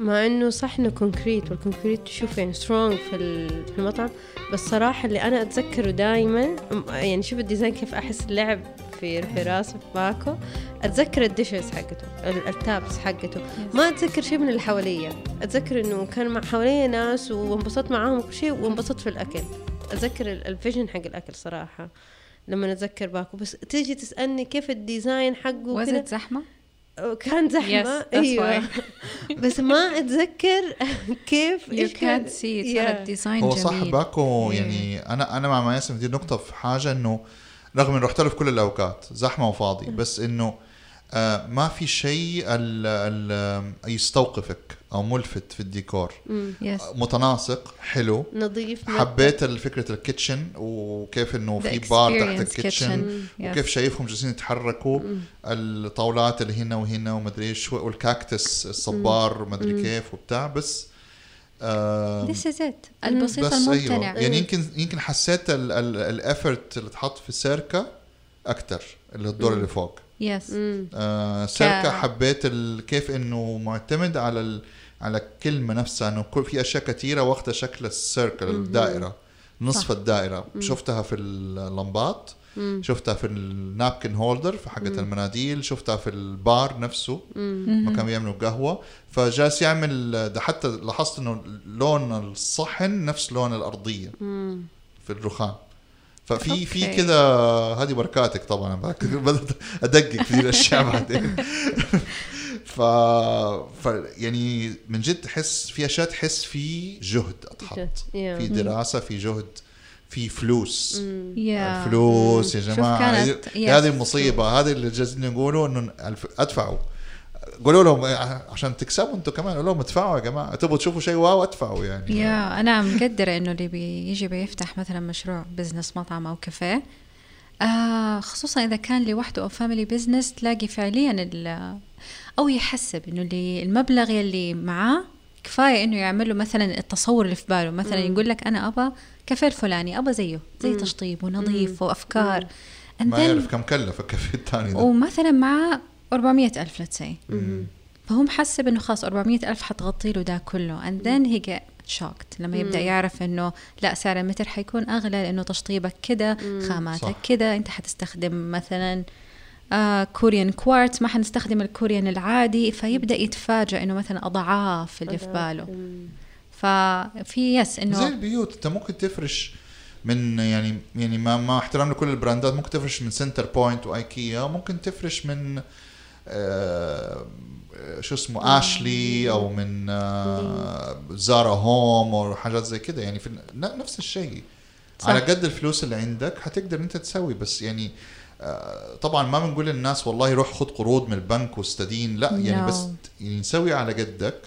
مع إنه صح إنه concrete وال concrete تشوف يعني strong في ال- في المطعم. بس صراحة اللي أنا أتذكره دائما يعني شوف ال design كيف أحس اللعب في في راسي في باكو أتذكر ال dishes حقته ال- ال tapas حقته. ما أتذكر شيء من اللي حواليا أتذكر إنه كان مع حواليا ناس وانبسطت معاهم وكل شيء وانبسطت في الأكل. أتذكر ال- ال vision حق الأكل صراحة لما اتذكر باكو. بس تيجي تسألني كيف ال design حقه وكذا وزت زحمة؟ كان زحمة Yes, that's أيوه بس ما أتذكر كيف You إيش كان yeah. ال design هو صح باكو. يعني أنا أنا مع ماسم دي نقطة في حاجة إنه رغم اني رحت له في كل الأوقات زحمة وفاضي بس إنه آه ما في شيء ال- ال- يستوقفك أو ملفت في الديكور. yes متناسق حلو. نظيف حبيت فكرة ال kitchen وكيف إنه في بار تحت ال kitchen. وكيف Yes. شايفهم جالسين يتحركوا. الطاولات اللي هنا وهنا ومدري إيش والكاكتس الصبار ومدري كيف وبتاع. بس This is it. البسيط بس الممتنع. أيوه يعني يمكن يمكن حسيت ال effort اللي اتحط في سيركا أكثر اللي الدور اللي فوق. yes آه سيركا حبيت. كيف إنه معتمد على ال... على الكلمة نفسها إنه كل في أشياء كثيره واخدة شكل ال circle الدائرة نصف صح. الدائره شفتها في اللمبات شفتها في ال napkin holder في حقة المناديل شفتها في البار نفسه ما كانوا بيعملوا قهوة. فجالس يعمل ده حتى لاحظت إنه لون الصحن نفس لون الأرضية في الرخام. ففي في okay. كذا هذه بركاتك طبعا. بدأت أدقق في الأشياء بعدين. ف... ف يعني من جد تحس في أشياء تحس في جهد اتحط. في دراسة في جهد في فلوس. يا الفلوس يا شوف جماعة. كانت- هذه- yes. هذه المصيبة. هذه اللي جالسين يقولوا إنه ألف- أدفعوا. قولوا لهم عشان تكسبوا أنتم كمان. قولوا لهم ادفعوا يا جماعة. تبغوا تشوفوا شيء wow ادفعوا يعني. يا أنا مقدرة إنه اللي بيجي بيفتح مثلا مشروع business مطعم أو كافيه. آه خصوصا إذا كان لوحده أو family business تلاقي فعليا ال- أو يحسب إنه اللي المبلغ يلي معاه كفاية إنه يعمل له مثلا التصور اللي في باله. مثلا يقول لك أنا ابى كافيه الفلاني ابى زيه زي تشطيب ونظيف وأفكار. And ما then- يعرف كم كلف الكافيه الثاني ده. ومثلا معاه 400 ألف say. فهو محسب إنه خلاص 400 ألف حتغطي له ده كله. Then he get shocked لما يبدأ يعرف إنه لا سعر المتر حيكون أغلى لأنه تشطيبك كده خاماتك. كده أنت حتستخدم مثلا كوريان كوارتز ما حنستخدم الكوريان العادي فيبدأ يتفاجئ إنه مثلا أضعاف اللي في باله. ففي yes زي إنه البيوت أنت ممكن تفرش من يعني يعني ما مع احترام لكل البراندات ممكن تفرش من Centrepoint و IKEA ممكن تفرش من آه شو اسمه Ashley أو من آه Zara Home أو حاجات زي كده. يعني في نفس الشيء. صح. على قد الفلوس اللي عندك حتقدر أنت تسوي بس يعني آه، طبعا ما بنقول للناس والله روح خذ قروض من البنك واستدين لا يعني No. بس نسوي على قدك.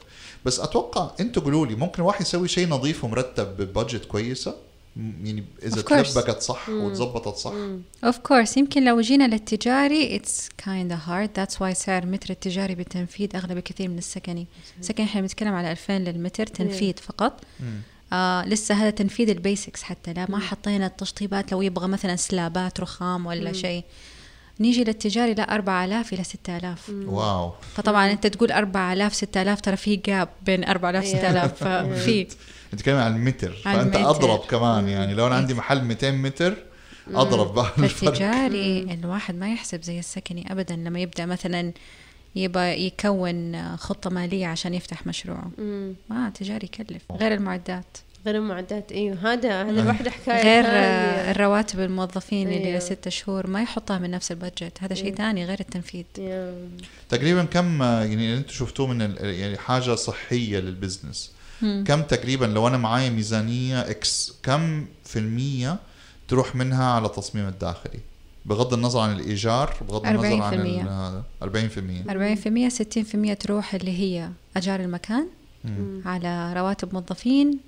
بس أتوقع أنتوا قولوا لي ممكن واحد يسوي شيء نظيف ومرتب ب budget كويسة؟ يعني إذا. تلبقت صح وتظبطت صح. of course يمكن لو جينا للتجاري it's kind hard that's why سعر المتر التجاري بالتنفيذ اغلى بكثير من السكني السكني إحنا بنتكلم على 2000 للمتر تنفيذ فقط. آه لسه هذا تنفيذ ال basics حتى لا ما حطينا التشطيبات لو يبغى مثلا سلابات رخام ولا شيء. نيجي للتجاري لا 4000 إلى 6000 واو. فطبعا أنت تقول 4000 6000 ترى في جاب بين 4000 6000 ففي نتكلم عن المتر المتر. أضرب كمان يعني لو أنا عندي محل 200 متر أضرب بقى الفرق. فالتجاري الواحد ما يحسب زي السكني ابدا لما يبدأ مثلا يبغى يكون خطة مالية عشان يفتح مشروعه ما تجاري يكلف. غير المعدات. غير المعدات. إيوه هذا هذا لوحده حكاية غير. آه، الرواتب الموظفين اللي أيوه. لست شهور ما يحطها من نفس ال budget. هذا شيء ثاني غير التنفيذ. يا. تقريبا كم يعني اللي أنتم شفتوه من ال- يعني حاجة صحية لل business. كم تقريبا لو أنا معايا ميزانية X كم في المية تروح منها على التصميم الداخلي؟ بغض النظر عن الإيجار بغض النظر عن 40%. ال- هذا 40% 40% 60% تروح اللي هي أجار المكان على رواتب موظفين.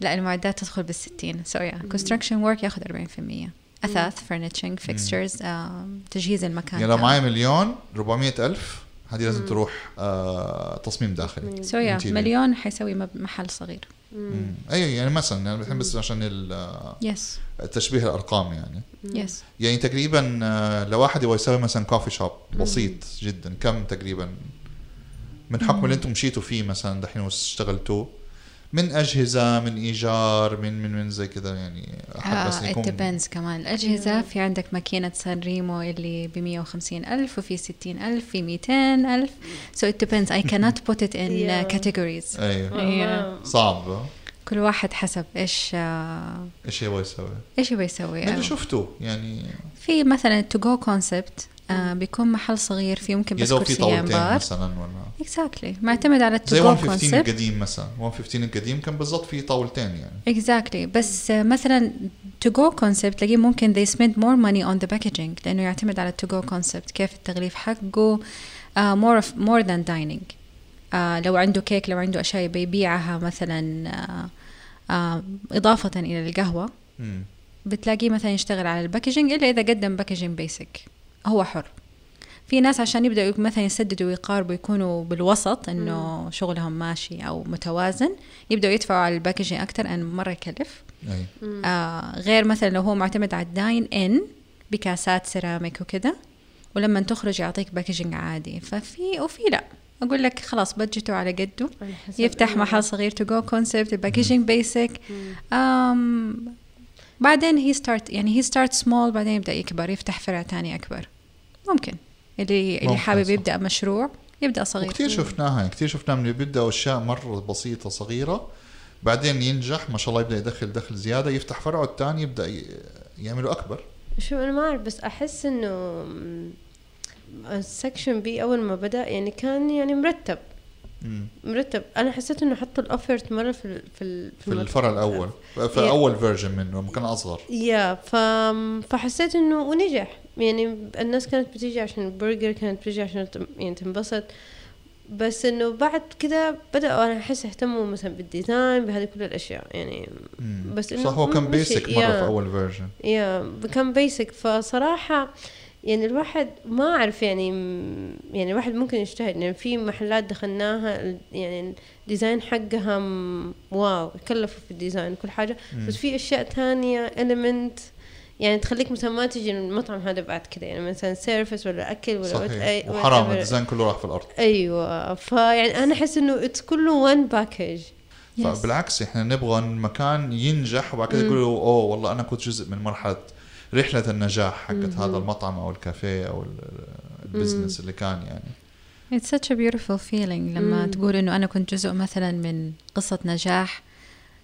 لا المعدات تدخل بالستين. so yeah construction work ياخذ 40% أثاث furnishing fixtures تجهيز المكان يعني لو. معايا مليون 400 ألف هذه لازم تروح آه تصميم داخلي. so yeah interior. مليون حيسوي مب- محل صغير. مم. أي يعني مثلا يعني الحين بس عشان ال- yes تشبيه الأرقام يعني. yes يعني تقريبا آه، لو واحد يبغى يسوي مثلا كوفي شوب بسيط جدا. كم تقريبا؟ من حكم اللي أنتم مشيتوا فيه مثلا دحين واشتغلتوه؟ من أجهزة من إيجار من من من زي كذا يعني احب بس آه يكون it depends كمان. الأجهزة في عندك ماكينة سان ريمو اللي ب 150 ألف وفي 60 ألف في 200 ألف. So it depends. I cannot put it in uh, categories. أيوه. آه. صعب كل واحد حسب إيش آه إيش يبغى يسوي؟ إيش يبغى يسوي. اللي آه. شفته يعني؟ في مثلا to go concept بيكون محل صغير فيه ممكن بس كرسيين بار. مثلا ولا؟ exactly معتمد على ال to زي go 115 concept القديم مثلا. 115 القديم كان بالضبط في طاولتين يعني. exactly بس آه، مثلا to go concept تلاقيه ممكن they spend more money on the packaging لأنه يعتمد على ال to go concept كيف التغليف حقه uh, more of, more than dining. uh, لو عنده كيك لو عنده أشياء بيبيعها مثلا uh, uh, إضافة إلى القهوة. بتلاقيه مثلا يشتغل على ال packaging إلا إذا قدم packaging basic هو حر. في ناس عشان يبدأوا مثلا يسددوا ويقاربوا يكونوا بالوسط إنه شغلهم ماشي أو متوازن يبدأوا يدفعوا على ال packaging أكثر لأنه مرة يكلف. آه غير مثلا لو هو معتمد على ال dine in بكاسات سيراميك وكذا ولما تخرج يعطيك packaging عادي. ففي وفي لا. أقول لك خلاص بجته على قده. يفتح. محل صغير to go concept ال packaging basic بعدين he start يعني he start small بعدين يبدأ يكبر يفتح فرع تاني أكبر. ممكن. اللي اللي حابب. يبدأ مشروع يبدأ صغير وكثير شفناها كثير شفناها من اللي بيبداوا اشياء مرة بسيطة صغيرة بعدين ينجح ما شاء الله يبدأ يدخل دخل زيادة يفتح فرعه الثاني يبدأ ي- يعمله أكبر شو أنا ما أعرف بس أحس إنه ال Section B أول ما بدأ يعني كان يعني مرتب. مرتب. أنا حسيت إنه حطوا ال effort مرة في في في الفرع الأول. في yeah. أول version منه كان أصغر. yeah ف... فحسيت إنه ونجح. يعني الناس كانت بتيجي عشان البرجر كانت بتيجي عشان يعني تنبسط. بس إنه بعد كده بدأوا أنا أحس اهتموا مثلا بال design بهذه كل الأشياء. يعني. بس إنه صح هو كان. basic مرة yeah. في أول version yeah كان basic فصراحة يعني الواحد ما أعرف يعني يعني الواحد ممكن يجتهد. يعني في محلات دخلناها يعني ال design حقها wow كلفوا في ال design وكل حاجة. بس في أشياء تانية element يعني تخليك مثلا ما تجي المطعم هذا بعد كده. يعني مثلا service ولا أكل ولا صحيح. what- وحرام. ال design كله راح في الأرض. أيوة. فيعني أنا أحس إنه it's كله one package. فبالعكس إحنا نبغى المكان ينجح وبعد كده يقولوا أوه والله أنا كنت جزء من مرحلة رحلة النجاح حقت هذا المطعم أو الكافيه أو ال- ال business اللي كان يعني. It's such a beautiful feeling لما مم. تقول إنه أنا كنت جزء مثلا من قصة نجاح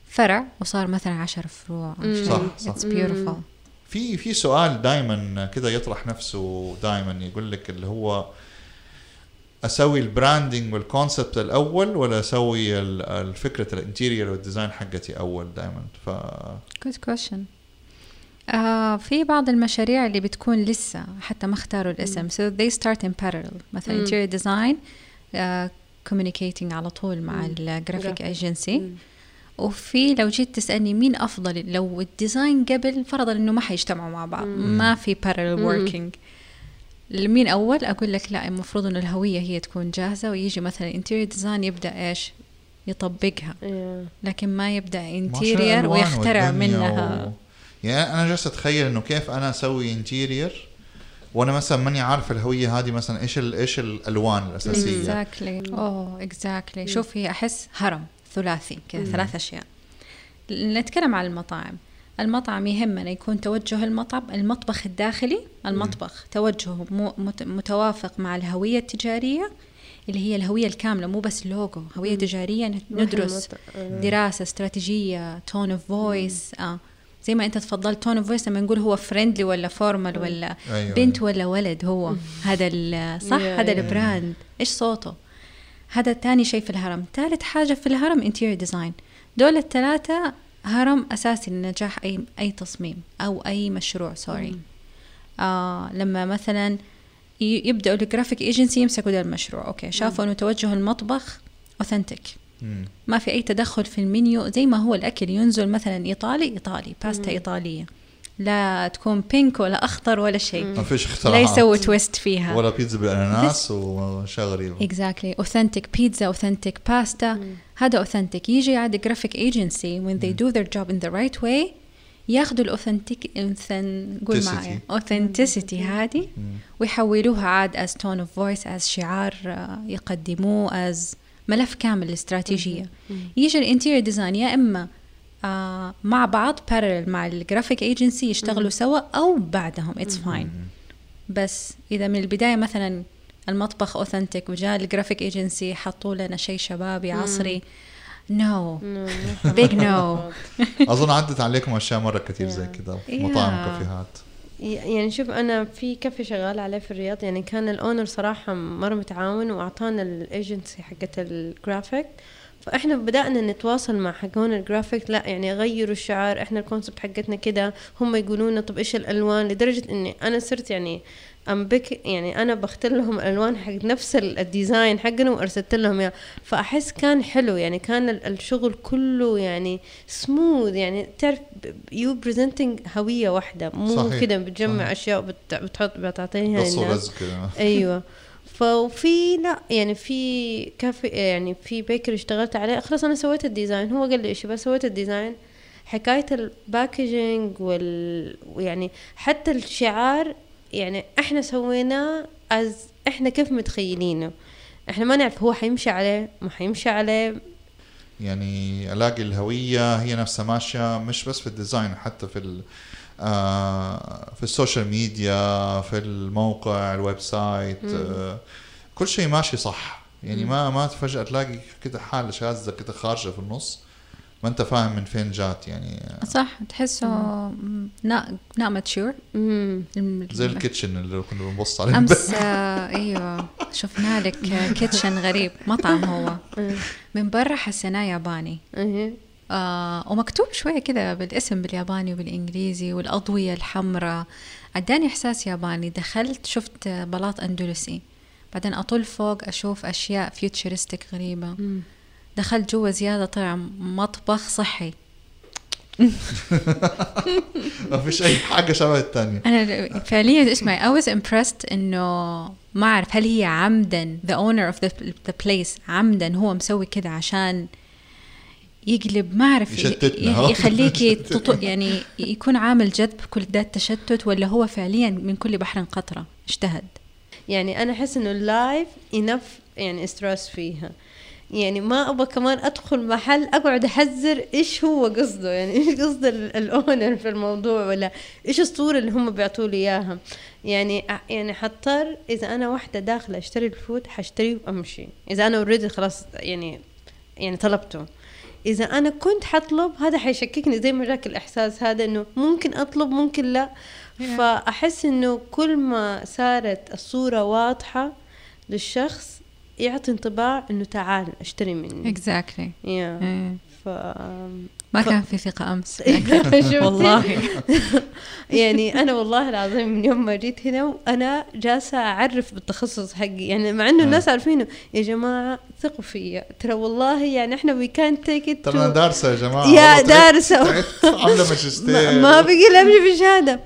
فرع وصار مثلا عشر فروع. صح، صح. It's beautiful. في في سؤال دائما كده يطرح نفسه دائما يقول لك اللي هو أسوي ال branding وال concept الأول ولا أسوي ال- الفكرة ال interior وال design حقتي أول دائما ف Good question. آه في بعض المشاريع اللي بتكون لسه حتى ما اختاروا الاسم so they start in parallel. مثلا interior design آه communicating على طول مع. ال graphic graphic. ايجنسي. وفي لو جيت تسألني مين أفضل لو ال design قبل فرضا إنه ما حيجتمعوا مع بعض. مم. ما في parallel working. مين أول؟ أقول لك لا المفروض إنه الهوية هي تكون جاهزة. ويجي مثلا interior design يبدأ إيش؟ يطبقها. لكن ما interior الألوان ويخترع منها. و... يعني أنا جالس أتخيل إنه كيف أنا أسوي interior وأنا مثلا ماني عارف الهوية هذه مثلا إيش ال... إيش الالوان الأساسية. Exactly. oh exactly. شوف هي أحس هرم ثلاثي كذا ثلاث أشياء. نتكلم عن المطاعم. المطعم يهمنا يكون توجه المطعم المطبخ الداخلي المطبخ توجهه مو- مت- متوافق مع الهوية التجارية اللي هي الهوية الكاملة مو بس لوجو هوية تجارية ندرس آه. دراسة استراتيجية tone of voice آه. زي ما انت تفضلت tone of voice لما نقول هو friendly ولا formal ولا أيوة، بنت أيوة. ولا ولد هو هذا ال- صح؟ هذا. ال brand إيش صوته؟ هذا تاني شيء في الهرم. ثالث حاجة في الهرم interior design دول الثلاثة هرم أساسي لنجاح أي أي تصميم أو أي مشروع sorry آه لما مثلا ي- يبدأوا ال graphic agency يمسكوا ده المشروع. okay شافوا إنه توجه المطبخ authentic مم. ما في أي تدخل في المنيو زي ما هو الأكل ينزل مثلا إيطالي إيطالي باستا إيطالية. لا تكون pink ولا أخضر ولا شيء. ما فيش لا اختراعات. يسوي twist فيها. ولا بيتزا بالاناناس واشياء غريبه exactly. Authentic pizza authentic pasta. هذا authentic. يجي عاد graphic agency. When they do their job in the right way ياخذوا ال authentic قول معايا authenticity هذه. ويحولوها عاد as tone of voice as شعار آه، يقدموه as ملف كامل الاستراتيجية. يجي ال interior design يا إما آه مع بعض parallel مع ال graphic agency يشتغلوا سوا أو بعدهم. it's fine بس إذا من البداية مثلا المطبخ authentic وجاء ال graphic agency حطوا لنا شيء شبابي عصري. no big no أظن عدت عليكم أشياء مرة كثير زي كذا مطاعم كافيهات. يعني شوف أنا في كافي شغال عليه في الرياض يعني كان ال owner صراحة مرة متعاون وأعطانا الايجنسي حقت الجرافيك فإحنا بدأنا نتواصل مع حقون الجرافيك لا يعني غيروا الشعار إحنا ال concept حقتنا كده هم يقولوا لنا طب إيش الألوان؟ لدرجة إني أنا صرت يعني I'm pick يعني أنا بختار لهم الالوان حق نفس ال design حقنا وأرسلت لهم إياه. فأحس كان حلو يعني كان الشغل كله يعني سموث يعني تعرف you presenting هوية واحدة مو كده بتجمع أشياء بتحط بتعطيها للناس. أيوه. ففي لا يعني في كافي يعني في bakery اشتغلت عليه. خلاص أنا سويت ال design هو قال لي إيش بس سويت ال design. حكاية ال packaging وال يعني حتى الشعار يعني إحنا سويناه as إحنا كيف متخيلينه إحنا ما نعرف هو حيمشي عليه ما حيمشي عليه. يعني ألاقي الهوية هي نفسها ماشية مش بس في ال design حتى في آه في ال social media في الموقع ال website آه كل شيء ماشي صح. يعني ما ما فجاه تلاقي كده حالة شاذة كده خارجة في النص. ما أنت فاهم من فين جات يعني. صح تحسه not not mature زي ال kitchen اللي كنا بنبص عليه. أمس آه أيوه شفنا لك kitchen غريب مطعم هو. من برا حسيناه ياباني. آه ومكتوب شوية كذا بالاسم بالياباني وبالإنجليزي والأضوية الحمراء. أداني إحساس ياباني. دخلت شفت بلاط أندلسي. بعدين أطل فوق أشوف أشياء فيوتشرستك غريبة. م. دخلت جوا زيادة طلع مطبخ صحي. ما فيش أي حاجة شبه الثانية أنا فعليا اسمعي I was impressed إنه ما أعرف هل هي عمدا the owner of the, the place عمدا هو مسوي كده عشان يقلب ما أعرف يخليكي يعني يكون عامل جذب كل ده التشتت ولا هو فعليا من كل بحر قطرة اجتهد؟ يعني أنا أحس إنه ال life enough يعني stress فيها. يعني ما أبغى كمان أدخل محل أقعد أحذر إيش هو قصده يعني إيش قصد ال owner في الموضوع ولا إيش الصورة اللي هم بيعطوا لي إياها. يعني يعني حضطر إذا أنا واحدة داخلة أشتري ال food حاشتريه وأمشي. إذا أنا already خلاص يعني يعني طلبته. إذا أنا كنت حطلب هذا حيشككني زي ما جاك الإحساس هذا إنه ممكن أطلب ممكن لا. فأحس إنه كل ما صارت الصورة واضحة للشخص يعطي انطباع إنه تعال أشتري مني. اكزاكتلي exactly. yeah. yeah. ف... ما ف... كان في ثقة أمس. والله. يعني أنا والله العظيم من يوم ما جيت هنا وأنا جالسة أعرف بالتخصص حقي. يعني مع إنه الناس عارفينه يا جماعة ثقوا فيا. ترى والله يعني إحنا we can take it ترى دارسة يا جماعة. يا دارسة. عاملة ماجستير. ما بقي إلا أمشي بالشهادة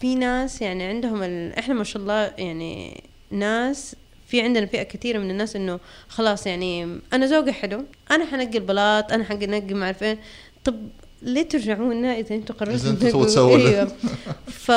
في ناس يعني عندهم ال... إحنا ما شاء الله يعني ناس في عندنا فئة كثيرة من الناس إنه خلاص يعني أنا ذوقي حلو أنا حنقي البلاط أنا حنقي ما أعرف إيه. طب ليه ترجعونا اذا أنتم قررتوا أنتم تسووا أيوه. ف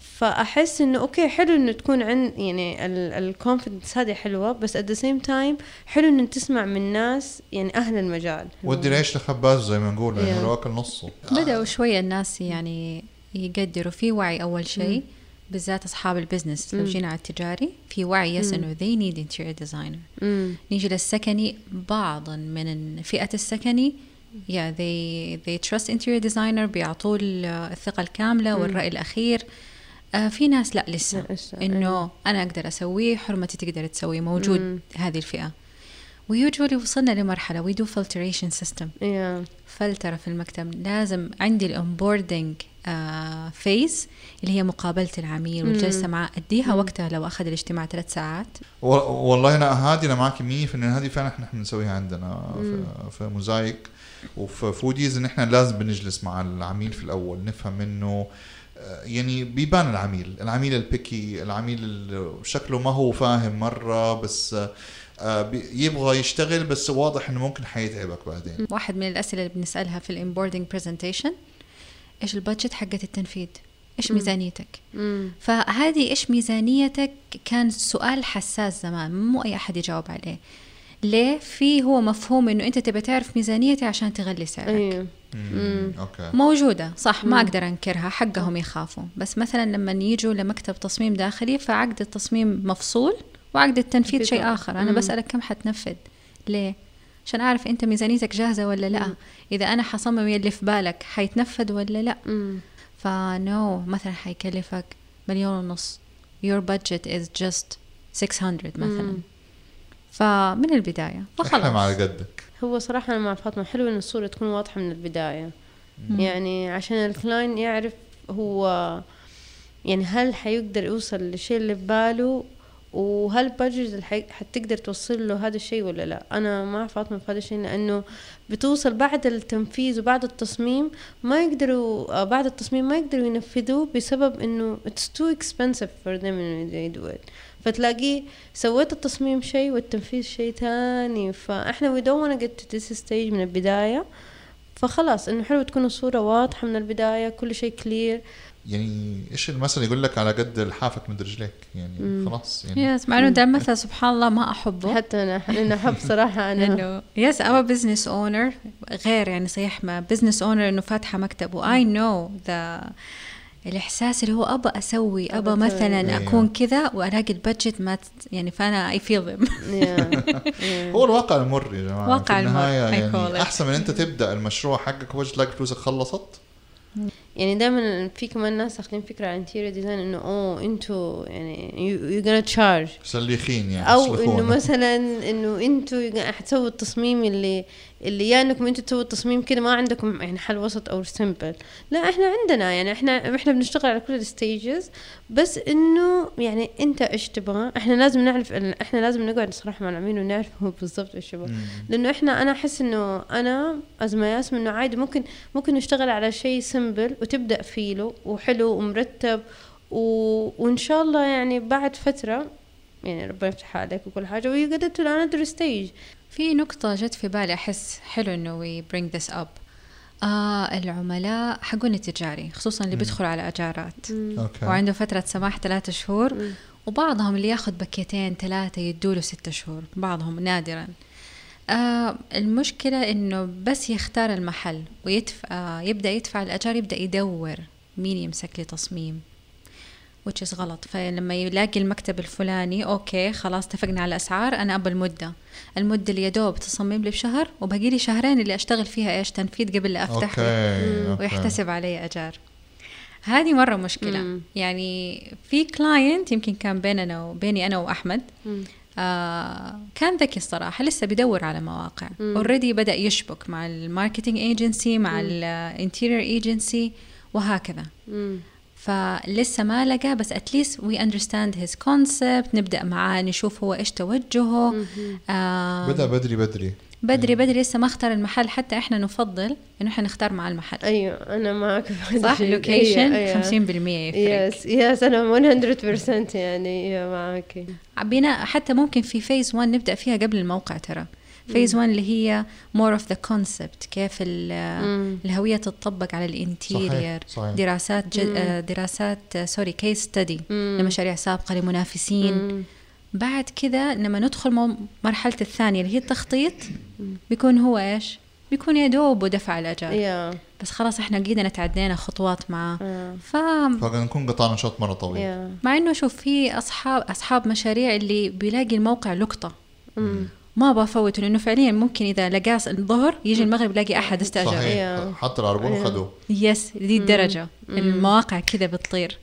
فأحس إنه okay حلو إنه تكون عن يعني ال confidence هذه حلوة بس at the same time حلو إنه تسمع من ناس يعني أهل المجال. ودي العيش لخباز زي ما نقول يعني لو اكل نصه بدأوا شوية الناس يعني يقدروا في وعي أول شيء. بالذات أصحاب ال business. لو جينا على التجاري في وعي yes إنه they need interior designer. نيجي للسكني بعضا من فئة السكني yeah they they trust interior designer بيعطوه الثقة الكاملة والرأي الأخير. آه في ناس لا لسه. إنه. أنا أقدر أسويه حرمتي تقدر تسويه موجود مم. هذه الفئة. و usually وصلنا لمرحلة we do filtration system فلترة في المكتب لازم عندي ال onboarding phase اللي هي مقابلة العميل والجلسه معه اديها وقتها لو أخذ الاجتماع ثلاث ساعات. والله أنا هذه أنا معك 100% هذه فعلا إحنا بنسويها عندنا في, في موزايك. وفي فوديز إن إحنا لازم بنجلس مع العميل في الأول نفهم منه. يعني بيبان العميل. العميل ال picky العميل اللي شكله ما هو فاهم مرة بس آه، يبغى يشتغل بس واضح إنه ممكن حيتعبك بعدين. واحد من الأسئلة اللي بنسألها في ال onboarding presentation إيش ال budget حقت التنفيذ؟ إيش. ميزانيتك؟ مم. فهذه إيش ميزانيتك؟ كان سؤال حساس زمان مو أي أحد يجاوب عليه. ليه؟ في هو مفهوم إنه أنت تبي تعرف ميزانيتي عشان تغلي سعرك. مم. أوكي. موجودة صح ما مم. أقدر أنكرها حقهم يخافوا. بس مثلا لما يجوا لمكتب تصميم داخلي فعقد التصميم مفصول وعقد التنفيذ تنفيذ. شيء أنا مم. بسألك كم حتنفذ؟ ليه؟ عشان أعرف أنت ميزانيتك جاهزة ولا لأ. مم. إذا أنا حصمم يلي في بالك حيتنفذ ولا لأ؟ مم. فنو مثلا حيكلفك مليون ونص. Your budget is just 600 مثلا. مم. فمن البداية. احلم على فخلاص قدك. هو صراحة أنا مع فاطمة. حلو إن الصورة تكون واضحة من البداية. مم. يعني عشان الكلاين يعرف هو يعني هل حيقدر يوصل للشيء اللي في باله وهل حي- حتقدر توصل له هذا الشيء ولا لا؟ أنا مع فاطمة في هذا الشيء لأنه بتوصل بعد التنفيذ وبعد التصميم ما يقدروا آه، بعد التصميم ما يقدروا ينفذوه بسبب إنه it's too expensive for them انه they do it فتلاقيه سويت التصميم شيء والتنفيذ شيء تاني. فإحنا we don't wanna get to this stage من البداية. فخلاص إنه حلو تكون الصورة واضحة من البداية كل شيء clear يعني إيش المثل يقول لك على قد لحافك مد رجليك؟ يعني. خلاص يعني yes مع إنه ده المثل سبحان الله ما أحبه. حتى أنا أنا أحب صراحة أنا. إنه yes I'm business owner غير يعني صحيح ما business owner إنه فاتحة مكتب. و I know the الإحساس اللي هو ابى أسوي ابى. مثلا. أكون كذا والاقي ال budget ما تت- يعني فأنا I feel them. هو الواقع المر يا جماعة واقع في النهاية المر، يعني. أحسن من أنت تبدأ المشروع حقك وجه تلاقي فلوسك خلصت يعني دائما في كمان ناس اخذين فكرة عن interior design إنه أوه أنتوا يعني you're gonna charge سليخين يعني أو. إنه مثلا إنه أنتوا حتسووا التصميم اللي اللي يا إنكم أنتوا تسووا التصميم كده ما عندكم يعني حل وسط أو simple لا إحنا عندنا يعني إحنا إحنا بنشتغل على كل ال stages بس إنه يعني أنت إيش تبغى إحنا لازم نعرف إحنا لازم نقعد صراحة مع العميل ونعرف هو بالضبط إيش يبغى. لأنه إحنا أنا أحس إنه أنا as مياسم إنه عادي ممكن ممكن نشتغل على شيء simple وتبدأ فيله وحلو ومرتب و... وإن شاء الله يعني بعد فترة يعني ربنا يفتح عليك وكل حاجة we go to another stage. في نقطة جت في بالي أحس حلو إنه we bring this up. آه العملاء حقون التجاري خصوصا اللي. بيدخلوا على أجارات. أوكي. وعنده فترة سماح ثلاثة شهور مم. وبعضهم اللي ياخذ باكيتين ثلاثة يدوله ستة شهور بعضهم نادرا. آه المشكلة إنه بس يختار المحل ويدفع آه يبدأ يدفع الأجار يبدأ يدور مين يمسك لي تصميم which is غلط فلما يلاقي المكتب الفلاني أوكي خلاص اتفقنا على الأسعار أنا أبى المدة المدة اللي يدوب تصمم لي بشهر وباقي لي شهرين اللي أشتغل فيها إيش تنفيذ قبل لا أفتح أوكي. ويحتسب علي أجار هذه مرة مشكلة مم. يعني في client يمكن كان بيننا وبيني أنا وأحمد مم. آه كان ذكي الصراحة لسه بيدور على مواقع. already بدأ يشبك مع ال marketing agency مع. ال interior agency وهكذا مم. فلسه ما لقى بس at least we understand his concept نبدأ معاه نشوف هو إيش توجهه. آه بدأ بدري بدري بدري بدري لسه ما اختار المحل حتى إحنا نفضل إنه إحنا نختار مع المحل. أيوه أنا معك صح. location أيوة، 50% أيوة. يفرق. yes yes أنا 100% يعني معك. بناء حتى ممكن في phase 1 نبدأ فيها قبل الموقع ترى. phase 1 اللي هي more of the concept كيف. الهوية تطبق على ال interior. دراسات جد دراسات sorry case study. لمشاريع سابقة لمنافسين. مم. بعد كذا لما ندخل مو- مرحلة الثانية اللي هي التخطيط بيكون هو إيش بيكون يا دوب ودفع الاجار يا بس خلاص إحنا قيدنا تعدينا خطوات معاه آه. ف فنكون قطعنا شوط مرة طويل يا مع إنه شوف في اصحاب أصحاب مشاريع اللي بيلاقي الموقع لقطة مم. ما بفوته لأنه فعليا ممكن إذا لقاه الظهر يجي المغرب يلاقي أحد استأجر. صحيح حتى العربون أيوة. خذوه يس دي الدرجة. المواقع كذا بتطير.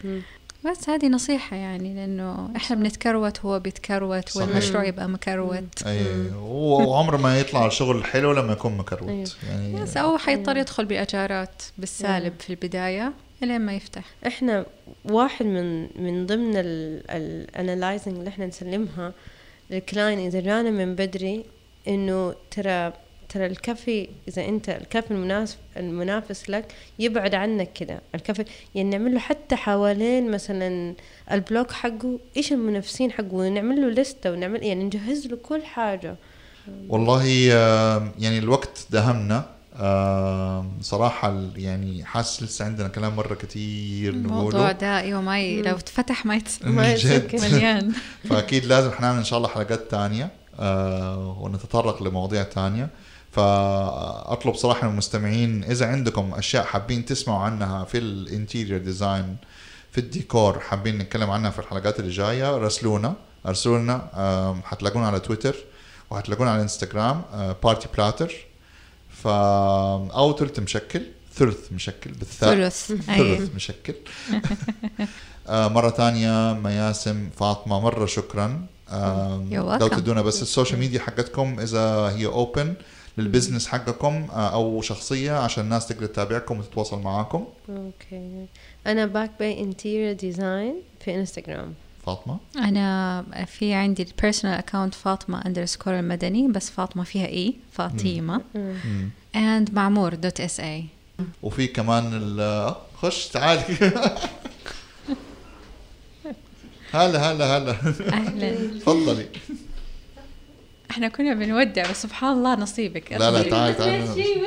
بس هذه نصيحة يعني لأنه إحنا بنتكروت هو بيتكروت صحيح. والمشروع يبقى مكروت. أي وعمره ما يطلع الشغل حلو لما يكون أيوة. مكروت يعني بس أو حيضطر يدخل بأجارات بالسالب في البداية إلين ما يفتح. إحنا واحد من من ضمن ال analyzing اللي إحنا نسلمها لل client إذا جانا من بدري إنه ترى ترى الكافي إذا أنت الكافي المناسب المنافس لك يبعد عنك كده. الكافي يعني نعمل له حتى حوالين مثلا البلوك حقه إيش المنافسين حقه؟ ونعمل له لستة ونعمل يعني نجهز له كل حاجة. والله آه، يعني الوقت دهمنا. آم، صراحة يعني حاسس لسه عندنا كلام مرة كتير. الموضوع نقوله. ده أيوه ما ي... لو اتفتح ما يتسكت. مليان. فأكيد لازم حنعمل إن شاء الله حلقات تانية. آه ونتطرق لمواضيع تانية. فأطلب صراحة من المستمعين إذا عندكم أشياء حابين تسمعوا عنها في ال interior design في الديكور حابين نتكلم عنها في الحلقات اللي جاية راسلونا ارسلونا آم، حتلاقونا على تويتر وحتلاقونا على انستغرام بارتي بلاتر ف أو ثلث مشكل ثلث مشكل بالثاء ثلث. ثلث مشكل. آه، مرة ثانية مياسم فاطمة مرة شكرا. لو. تدونا بس ال social media حقتكم إذا هي open لل business حقكم آه، أو شخصية عشان الناس تقدر تتابعكم وتتواصل معاكم. أوكي. أنا باك باي interior design في انستغرام فاطمة؟ أنا في عندي ال personal account فاطمة underscore المدني بس فاطمة فيها A فاطمة. مم. and معمور dot SA وفي كمان ال خش تعالي هلا هلا هلا. أهلا. تفضلي. إحنا كنا بنودع بس سبحان الله نصيبك لا لا تعالي تعالي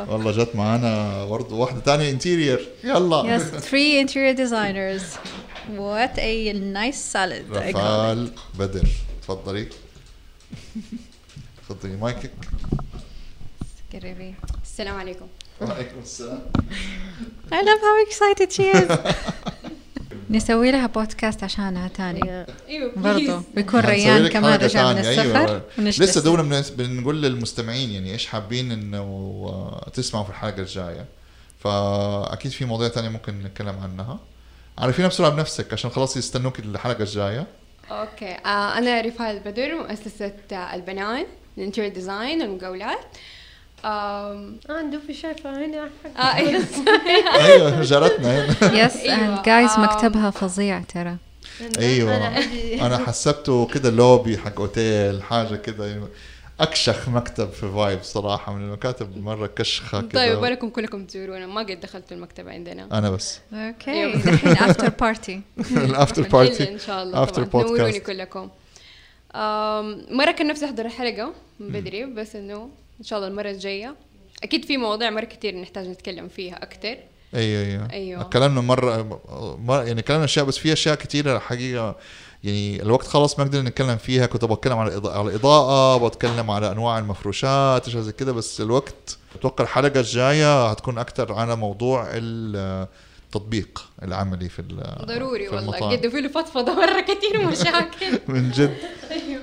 والله جت معانا برضه واحدة تانية انتيرير يلا Yes, three interior designers. What a nice salad. I call it. رفال بدر تفضلي تفضلي مايكك قربي. السلام عليكم وعليكم السلام I love how excited she is. نسوي لها بودكاست عشانها تاني. أيوه برضو بيكون ريان كمان رجع من السفر أيوة. لسه دونا بن- بنقول للمستمعين يعني إيش حابين إنه آه، تسمعوا في الحلقة الجاية. فأكيد في مواضيع تانية ممكن نتكلم عنها. عرفينا بسرعة بنفسك عشان خلاص يستنوك الحلقة الجاية. أوكي. آه أنا رفال بدر مؤسسة آه البنان ال interior design والمقاولات. آه دوبي شايفة هنا آه أيوه أيوه جارتنا هنا and guys آم. مكتبها فظيع ترى. أيوه. أنا حسبته كده لوبي حق أوتيل حاجة كده أكشخ مكتب في vibe صراحة من المكاتب مرة كشخة كده. طيب بالكم كلكم تزورونا ما قد دخلتوا المكتبة عندنا. أنا بس. أوكي. الحين after party. ال after party إن شاء الله after بودكاست كلكم. مرة كان نفسي احضر الحلقة من بدري بس إنه إن شاء الله المرة الجاية. أكيد في مواضيع مرة كتير نحتاج نتكلم فيها أكتر. أيوه أيوه. أيوة. كلامنا مرة مرة يعني كلامنا اشياء بس في أشياء كثيره حقيقة يعني الوقت خلاص ما قدرنا نتكلم فيها. كنت بتكلم على الإضاءة بتكلم على أنواع المفروشات أشياء زي كده بس الوقت أتوقع الحلقة الجاية هتكون أكثر على موضوع التطبيق العملي في ضروري في والله. قد في له فضفضة مرة كتير مشاكل. من جد. أيوه.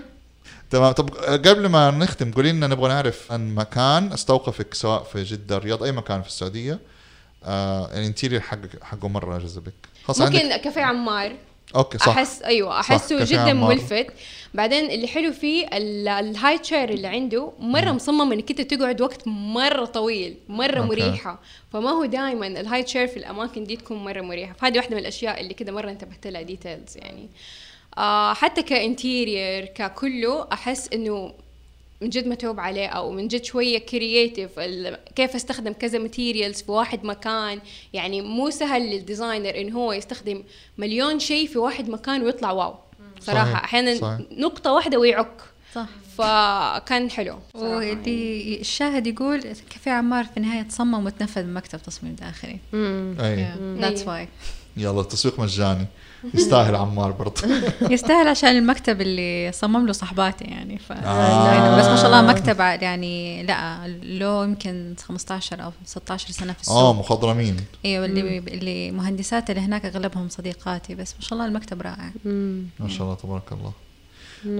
تمام. طب قبل ما نختم قولي لنا نبغى نعرف عن مكان استوقفك سواء في جدة الرياض أي مكان في السعودية. آه ال interior حق حقه مرة جذبك. عندك ممكن كافيه عمار. أوكي صح. احس أيوه أحسه جدا عمار. ملفت. بعدين اللي حلو فيه ال- ال high chair اللي عنده مرة مصمم إنك أنت تقعد وقت مرة طويل مرة أوكي. مريحة. فما هو دائما ال high chair في الأماكن دي تكون مرة مريحة. فهذه واحدة من الأشياء اللي كده مرة انتبهت لها details يعني. آه حتى ك interior ككله أحس إنه من جد متعوب عليه أو من جد شوية creative كيف أستخدم كذا materials في واحد مكان يعني مو سهل لل designer ان هو يستخدم مليون شيء في واحد مكان ويطلع wow صراحة أحيانا. نقطة واحدة ويعك صح. فكان حلو. واللي الشاهد يقول كافيه عمار في النهاية تصمم وتنفذ بمكتب تصميم داخلي. مم. أي That's أيوة. why. يلا التسويق مجاني يستاهل عمار برضه. يستاهل عشان المكتب اللي صمم له صحباتي يعني ف آه. بس ما شاء الله مكتب يعني لا له يمكن 15 أو 16 سنة في السوق. آه مخضرمين أيوه اللي اللي مهندسات اللي هناك أغلبهم صديقاتي بس ما شاء الله المكتب رائع. ما شاء الله تبارك الله.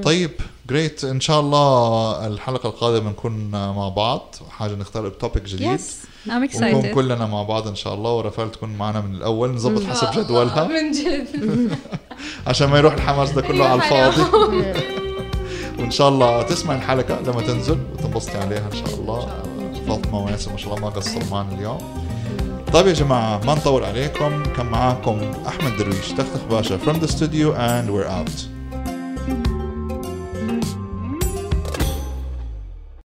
طيب جريت إن شاء الله الحلقة القادمة نكون مع بعض. حاجة نختار توبيك جديد. يس I'm ونكون كلنا مع بعض إن شاء الله. ورفال تكون معنا من الأول. نظبط حسب جدولها. من جد. عشان ما يروح الحماس ده كله على الفاضي. وإن شاء الله تسمع الحلقة لما تنزل وتنبسطي عليها إن شاء الله. فاطمة وياسر ما شاء الله ما قصروا معنا اليوم. طيب يا جماعة ما نطول عليكم. كان معاكم أحمد درويش. تختخ باشا from the studio and we're out.